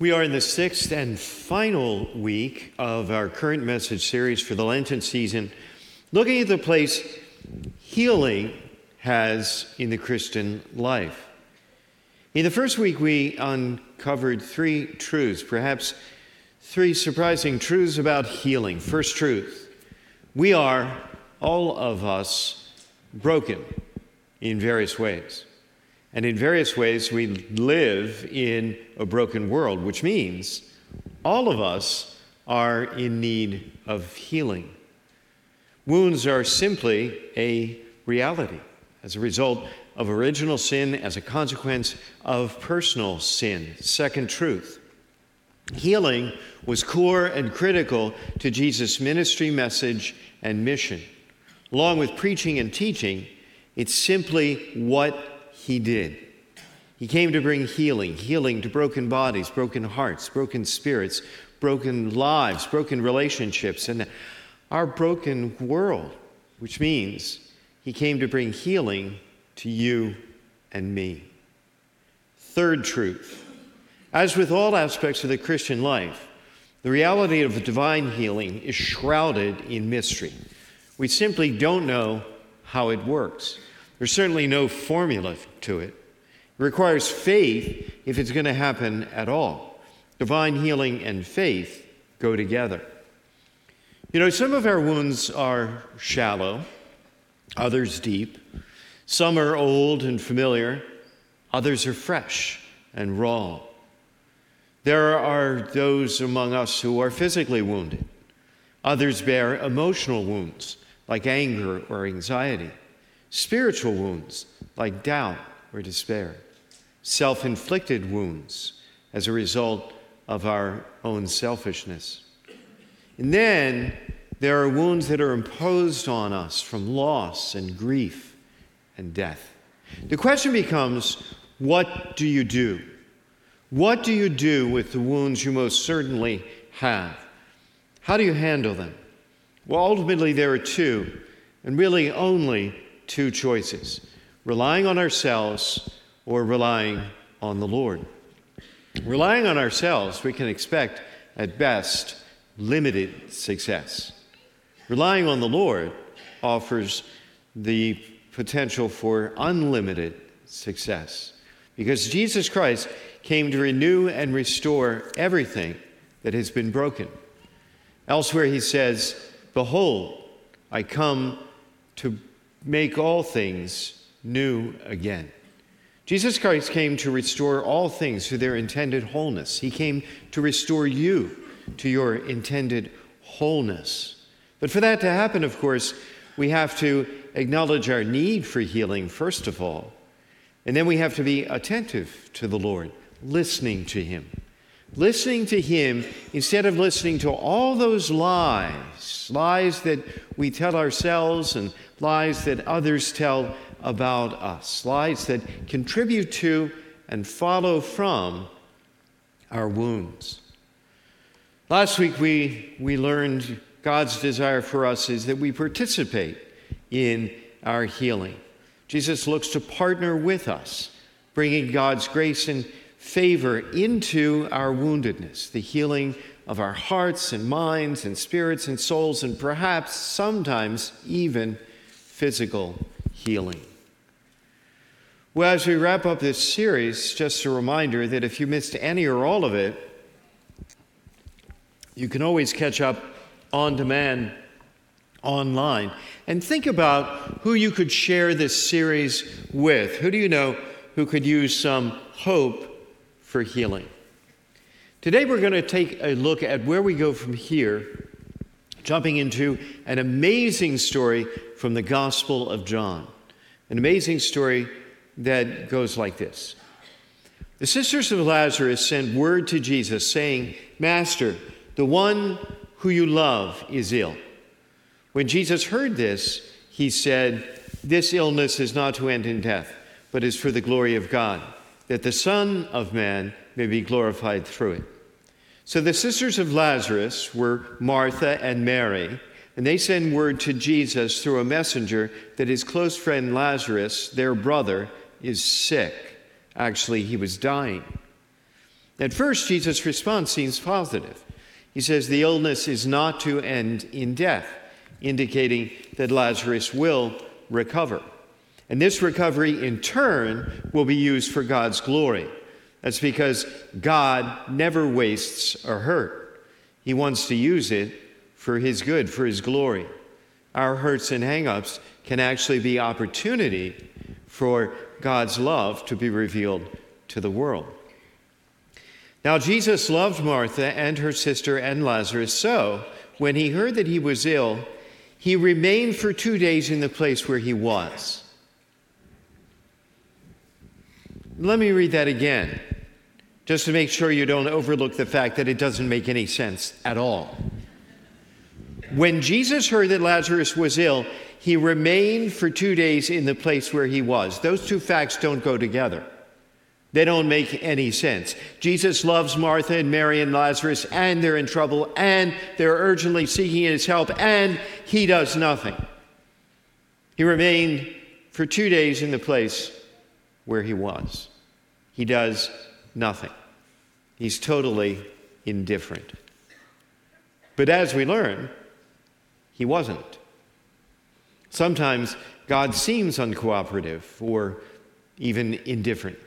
We are in the sixth and final week of our current message series for the Lenten season, looking at the place healing has in the Christian life. In the first week, we uncovered three truths, perhaps three surprising truths about healing. First truth we are, all of us, broken in various ways. And in various ways, we live in a broken world, which means all of us are in need of healing. Wounds are simply a reality as a result of original sin, as a consequence of personal sin. Second truth healing was core and critical to Jesus' ministry message and mission. Along with preaching and teaching, it's simply what he did. He came to bring healing, healing to broken bodies, broken hearts, broken spirits, broken lives, broken relationships, and our broken world, which means he came to bring healing to you and me. Third truth as with all aspects of the Christian life, the reality of divine healing is shrouded in mystery. We simply don't know how it works. There's certainly no formula to it. It requires faith if it's going to happen at all. Divine healing and faith go together. You know, some of our wounds are shallow, others deep. Some are old and familiar, others are fresh and raw. There are those among us who are physically wounded. Others bear emotional wounds like anger or anxiety spiritual wounds like doubt or despair, self inflicted wounds as a result of our own selfishness. And then there are wounds that are imposed on us from loss and grief and death. The question becomes what do you do? What do you do with the wounds you most certainly have? How do you handle them? Well, ultimately, there are two, and really only two choices relying on ourselves or relying on the Lord. Relying on ourselves, we can expect at best limited success. Relying on the Lord offers the potential for unlimited success because Jesus Christ came to renew and restore everything that has been broken. Elsewhere, he says, Behold, I come to make all things new again. Jesus Christ came to restore all things to their intended wholeness. He came to restore you to your intended wholeness. But for that to happen, of course, we have to acknowledge our need for healing, first of all. And then we have to be attentive to the Lord, listening to Him. Listening to Him instead of listening to all those lies, lies that we tell ourselves and lies that others tell about us, lies that contribute to and follow from our wounds. Last week, we, we learned God's desire for us is that we participate in our healing. Jesus looks to partner with us, bringing God's grace and favor into our woundedness, the healing of our hearts and minds and spirits and souls, and perhaps sometimes even physical healing. Well, as we wrap up this series, just a reminder that if you missed any or all of it, you can always catch up on demand online. And think about who you could share this series with. Who do you know who could use some hope for healing? Today, we're going to take a look at where we go from here, jumping into an amazing story from the Gospel of John. An amazing story that goes like this The sisters of Lazarus sent word to Jesus saying, Master, the one who you love is ill. When Jesus heard this, he said, This illness is not to end in death, but is for the glory of God, that the Son of Man may be glorified through it. So the sisters of Lazarus were Martha and Mary and they send word to Jesus through a messenger that his close friend Lazarus, their brother, is sick. Actually, he was dying. At first, Jesus' response seems positive. He says the illness is not to end in death, indicating that Lazarus will recover. And this recovery, in turn, will be used for God's glory. That's because God never wastes a hurt. He wants to use it for His good, for His glory. Our hurts and hangups can actually be opportunity for God's love to be revealed to the world. Now, Jesus loved Martha and her sister and Lazarus, so when he heard that he was ill, he remained for two days in the place where he was. Let me read that again, just to make sure you don't overlook the fact that it doesn't make any sense at all. When Jesus heard that Lazarus was ill, he remained for two days in the place where he was. Those two facts don't go together. They don't make any sense. Jesus loves Martha and Mary and Lazarus, and they're in trouble, and they're urgently seeking his help, and he does nothing. He remained for two days in the place where he was. He does nothing. He's totally indifferent. But as we learn, he wasn't. Sometimes God seems uncooperative or even indifferent.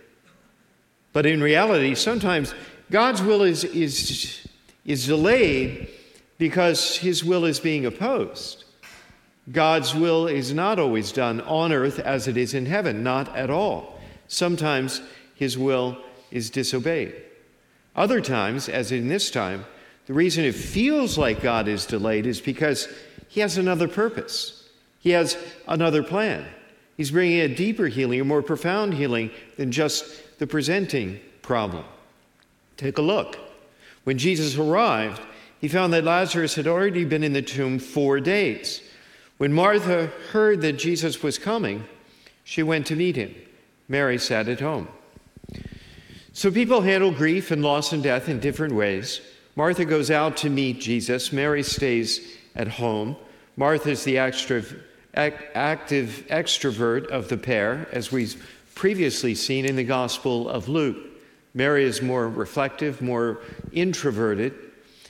But in reality, sometimes God's will is, is, is delayed because his will is being opposed. God's will is not always done on earth as it is in heaven, not at all. Sometimes his will is disobeyed. Other times, as in this time, the reason it feels like God is delayed is because he has another purpose. He has another plan. He's bringing a deeper healing, a more profound healing than just the presenting problem. Take a look. When Jesus arrived, he found that Lazarus had already been in the tomb four days. When Martha heard that Jesus was coming, she went to meet him. Mary sat at home. So people handle grief and loss and death in different ways. Martha goes out to meet Jesus, Mary stays at home. Martha is the extra, active extrovert of the pair, as we've previously seen in the Gospel of Luke. Mary is more reflective, more introverted.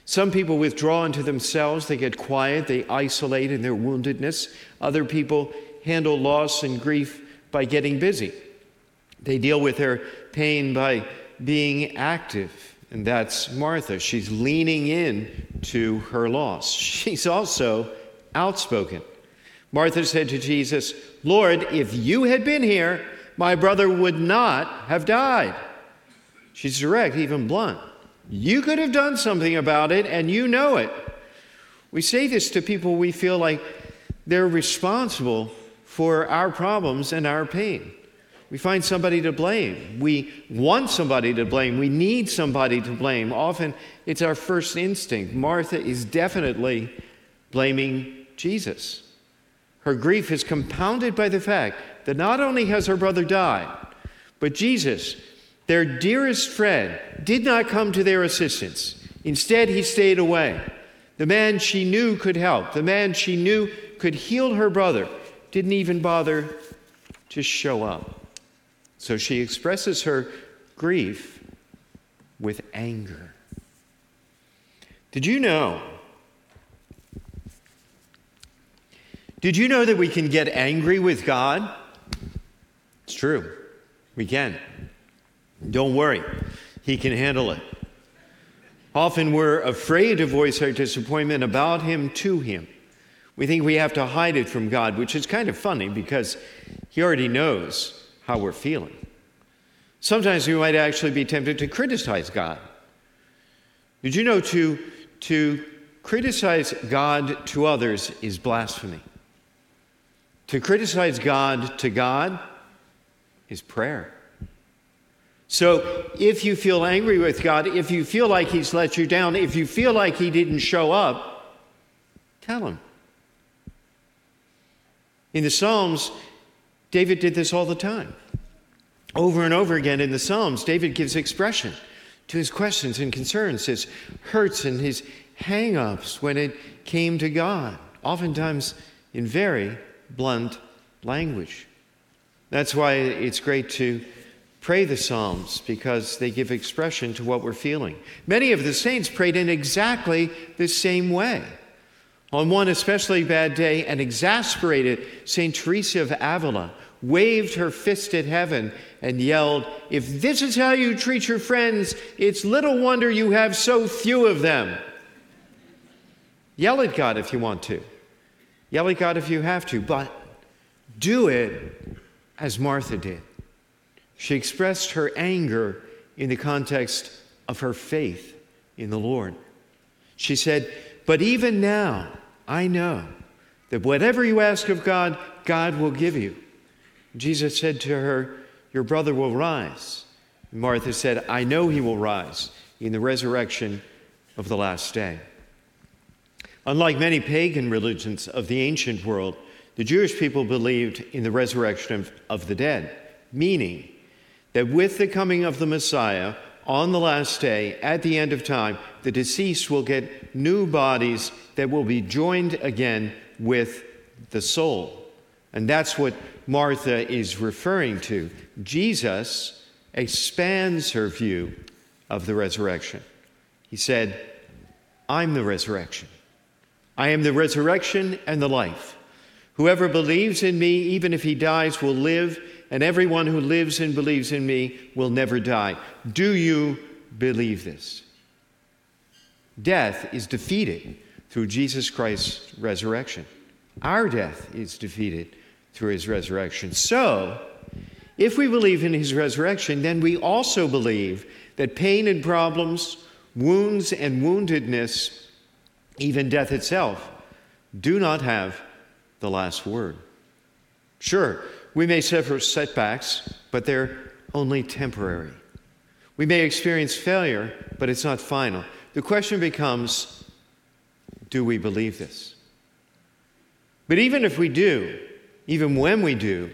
Some people withdraw into themselves, they get quiet, they isolate in their woundedness. Other people handle loss and grief by getting busy. They deal with their pain by being active, and that's Martha. She's leaning in to her loss. She's also outspoken. Martha said to Jesus, Lord, if you had been here, my brother would not have died. She's direct, even blunt. You could have done something about it, and you know it. We say this to people we feel like they're responsible for our problems and our pain. We find somebody to blame. We want somebody to blame. We need somebody to blame. Often it's our first instinct. Martha is definitely blaming Jesus. Her grief is compounded by the fact that not only has her brother died, but Jesus, their dearest friend, did not come to their assistance. Instead, he stayed away. The man she knew could help, the man she knew could heal her brother, didn't even bother to show up. So she expresses her grief with anger. Did you know? Did you know that we can get angry with God? It's true. We can. Don't worry, He can handle it. Often we're afraid to voice our disappointment about Him to Him. We think we have to hide it from God, which is kind of funny because He already knows how we're feeling. Sometimes we might actually be tempted to criticize God. Did you know to, to criticize God to others is blasphemy? To criticize God to God is prayer. So if you feel angry with God, if you feel like He's let you down, if you feel like He didn't show up, tell Him. In the Psalms, David did this all the time. Over and over again in the Psalms, David gives expression to his questions and concerns, his hurts and his hang ups when it came to God, oftentimes in very blunt language. That's why it's great to pray the Psalms because they give expression to what we're feeling. Many of the saints prayed in exactly the same way. On one especially bad day, an exasperated St. Teresa of Avila waved her fist at heaven and yelled, If this is how you treat your friends, it's little wonder you have so few of them. Yell at God if you want to. Yell at God if you have to, but do it as Martha did. She expressed her anger in the context of her faith in the Lord. She said, But even now, I know that whatever you ask of God, God will give you. Jesus said to her, Your brother will rise. And Martha said, I know he will rise in the resurrection of the last day. Unlike many pagan religions of the ancient world, the Jewish people believed in the resurrection of, of the dead, meaning that with the coming of the Messiah on the last day, at the end of time, the deceased will get new bodies that will be joined again with the soul. And that's what Martha is referring to. Jesus expands her view of the resurrection. He said, I'm the resurrection. I am the resurrection and the life. Whoever believes in me, even if he dies, will live and everyone who lives and believes in me will never die. Do you believe this? Death is defeated through Jesus Christ's resurrection. Our death is defeated through his resurrection. So, if we believe in his resurrection, then we also believe that pain and problems, wounds and woundedness, even death itself, do not have the last word. Sure, we may suffer setbacks, but they're only temporary. We may experience failure, but it's not final. The question becomes do we believe this? But even if we do, even when we do,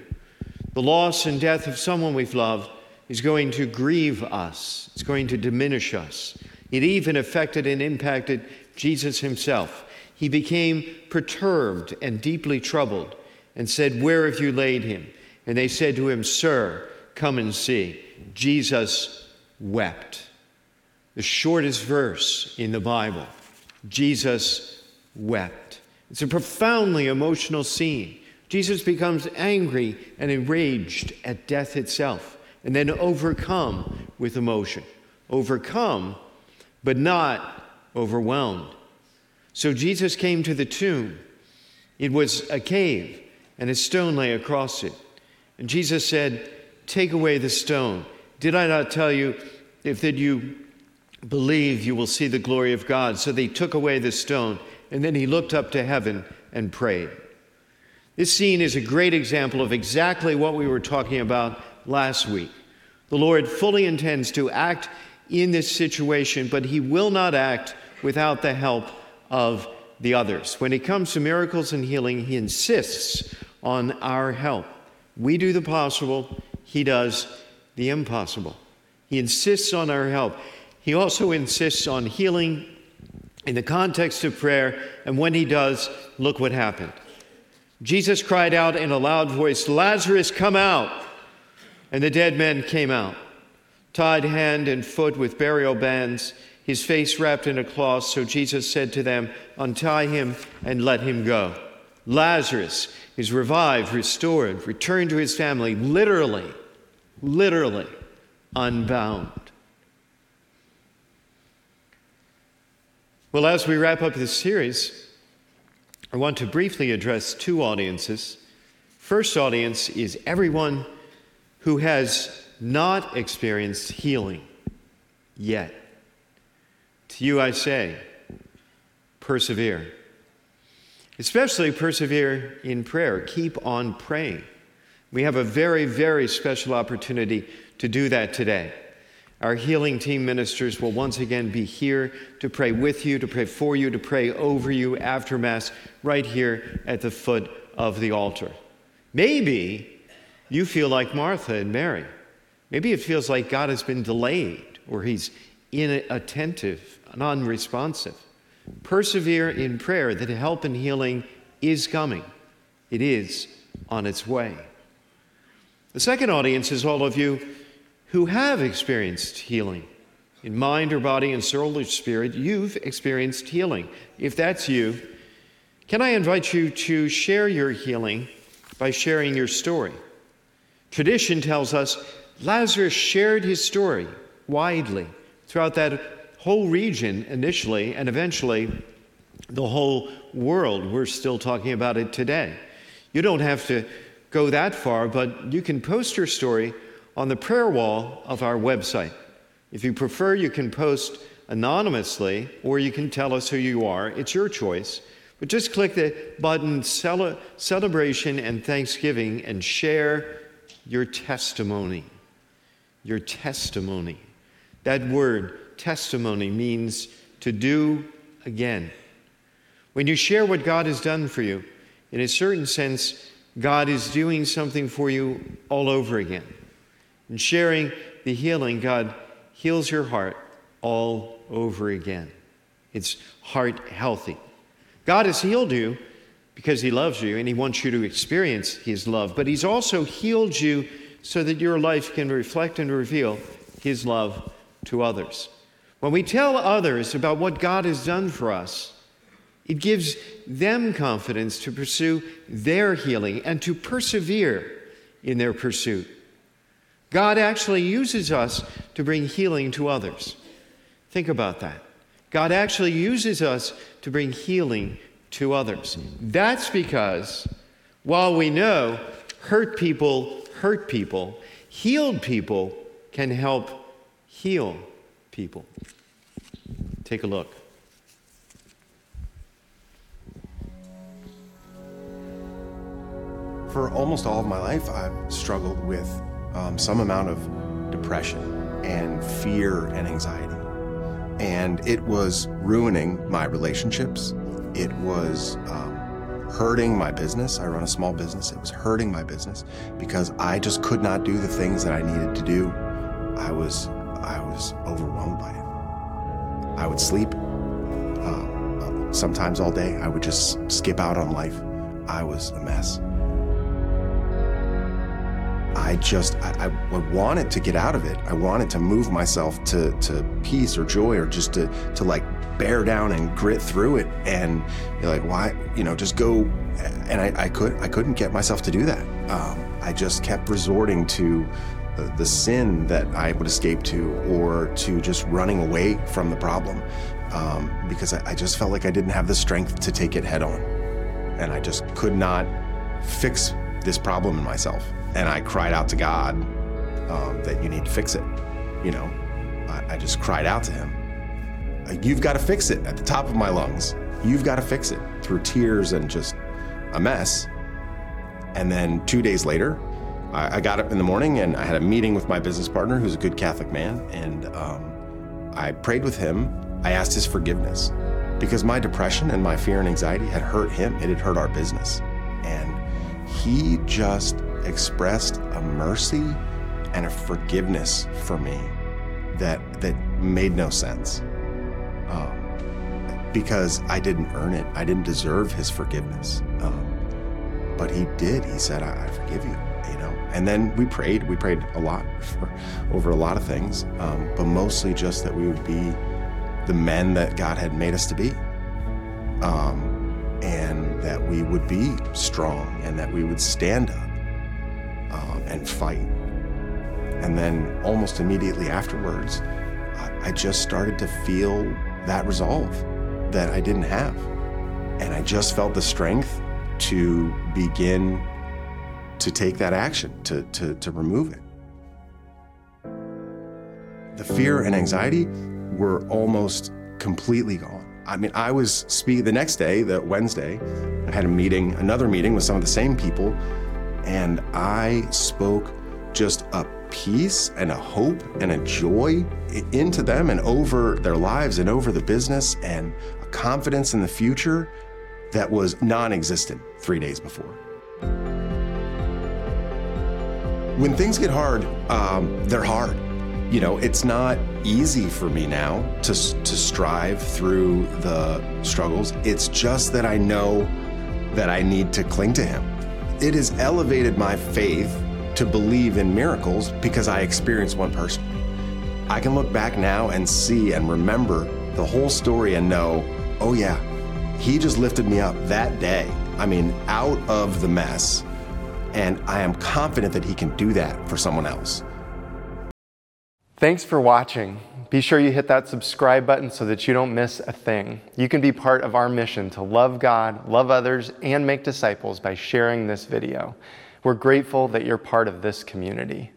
the loss and death of someone we've loved is going to grieve us, it's going to diminish us. It even affected and impacted Jesus himself. He became perturbed and deeply troubled and said, Where have you laid him? And they said to him, Sir, come and see. Jesus wept. The shortest verse in the Bible. Jesus wept. It's a profoundly emotional scene. Jesus becomes angry and enraged at death itself, and then overcome with emotion. Overcome, but not overwhelmed. So Jesus came to the tomb. It was a cave and a stone lay across it. And Jesus said, Take away the stone. Did I not tell you, if that you believe, you will see the glory of God? So they took away the stone, and then he looked up to heaven and prayed. This scene is a great example of exactly what we were talking about last week. The Lord fully intends to act in this situation, but he will not act without the help of the others. When it comes to miracles and healing, he insists on our help. We do the possible, He does the impossible. He insists on our help. He also insists on healing in the context of prayer, and when He does, look what happened. Jesus cried out in a loud voice, Lazarus, come out! And the dead man came out, tied hand and foot with burial bands, his face wrapped in a cloth. So Jesus said to them, Untie him and let him go. Lazarus is revived, restored, returned to his family, literally, literally unbound. Well, as we wrap up this series, I want to briefly address two audiences. First audience is everyone who has not experienced healing yet. To you I say, persevere. Especially persevere in prayer. Keep on praying. We have a very, very special opportunity to do that today. Our healing team ministers will once again be here to pray with you, to pray for you, to pray over you after Mass, right here at the foot of the altar. Maybe you feel like Martha and Mary. Maybe it feels like God has been delayed or he's inattentive and unresponsive. Persevere in prayer that help and healing is coming, it is on its way. The second audience is all of you who have experienced healing in mind or body and soul or spirit, you've experienced healing. If that's you, can I invite you to share your healing by sharing your story? Tradition tells us Lazarus shared his story widely throughout that whole region initially and eventually the whole world. We're still talking about it today. You don't have to go that far, but you can post your story on the prayer wall of our website. If you prefer, you can post anonymously or you can tell us who you are. It's your choice. But just click the button Cele- Celebration and Thanksgiving and share your testimony. Your testimony. That word, testimony, means to do again. When you share what God has done for you, in a certain sense, God is doing something for you all over again. In sharing the healing, God heals your heart all over again. It's heart healthy. God has healed you because He loves you and He wants you to experience His love, but He's also healed you so that your life can reflect and reveal His love to others. When we tell others about what God has done for us, it gives them confidence to pursue their healing and to persevere in their pursuit. God actually uses us to bring healing to others. Think about that. God actually uses us to bring healing to others. That's because while we know hurt people hurt people, healed people can help heal people. Take a look. For almost all of my life, I've struggled with um, some amount of depression and fear and anxiety. And it was ruining my relationships. It was um, hurting my business. I run a small business. It was hurting my business because I just could not do the things that I needed to do. I was, I was overwhelmed by it. I would sleep uh, sometimes all day. I would just skip out on life. I was a mess. I just I, I, wanted to get out of it. I wanted to move myself to to peace or joy or just to to like bear down and grit through it. And you're like, why? You know, just go. And I, I could I couldn't get myself to do that. Um, I just kept resorting to the, the sin that I would escape to, or to just running away from the problem, um, because I, I just felt like I didn't have the strength to take it head on, and I just could not fix this problem in myself and I cried out to God um, that you need to fix it. You know, I, I just cried out to Him. Uh, you've got to fix it at the top of my lungs. You've got to fix it through tears and just a mess. And then two days later, I, I got up in the morning and I had a meeting with my business partner, who's a good Catholic man, and um, I prayed with him. I asked his forgiveness because my depression and my fear and anxiety had hurt him. It had hurt our business. And he just expressed a mercy and a forgiveness for me that that made no sense um, because I didn't earn it. I didn't deserve his forgiveness, um, but he did. He said, I, I, forgive you." You know, and then we prayed. We prayed a lot for, over a lot of things, um, but mostly just that we would be the men that God had made us to be. Um, and that we would be strong and that we would stand up and fight. And then almost immediately afterwards, I just started to feel that resolve that I didn't have. And I just felt the strength to begin to take that action, to, to, to remove it. The fear and anxiety were almost completely gone. I mean, I was speaking the next day, the Wednesday, I had a meeting, another meeting with some of the same people and I spoke just a peace and a hope and a joy into them and over their lives and over the business and a confidence in the future that was non existent three days before. When things get hard, um, they're hard. You know, it's not easy for me now to, to strive through the struggles. It's just that I know that I need to cling to Him it has elevated my faith to believe in miracles because I experienced one personally. I can look back now and see and remember the whole story and know, oh yeah, he just lifted me up that day. I mean, out of the mess. And I am confident that he can do that for someone else. Thanks for watching. Be sure you hit that subscribe button so that you don't miss a thing. You can be part of our mission to love God, love others, and make disciples by sharing this video. We're grateful that you're part of this community.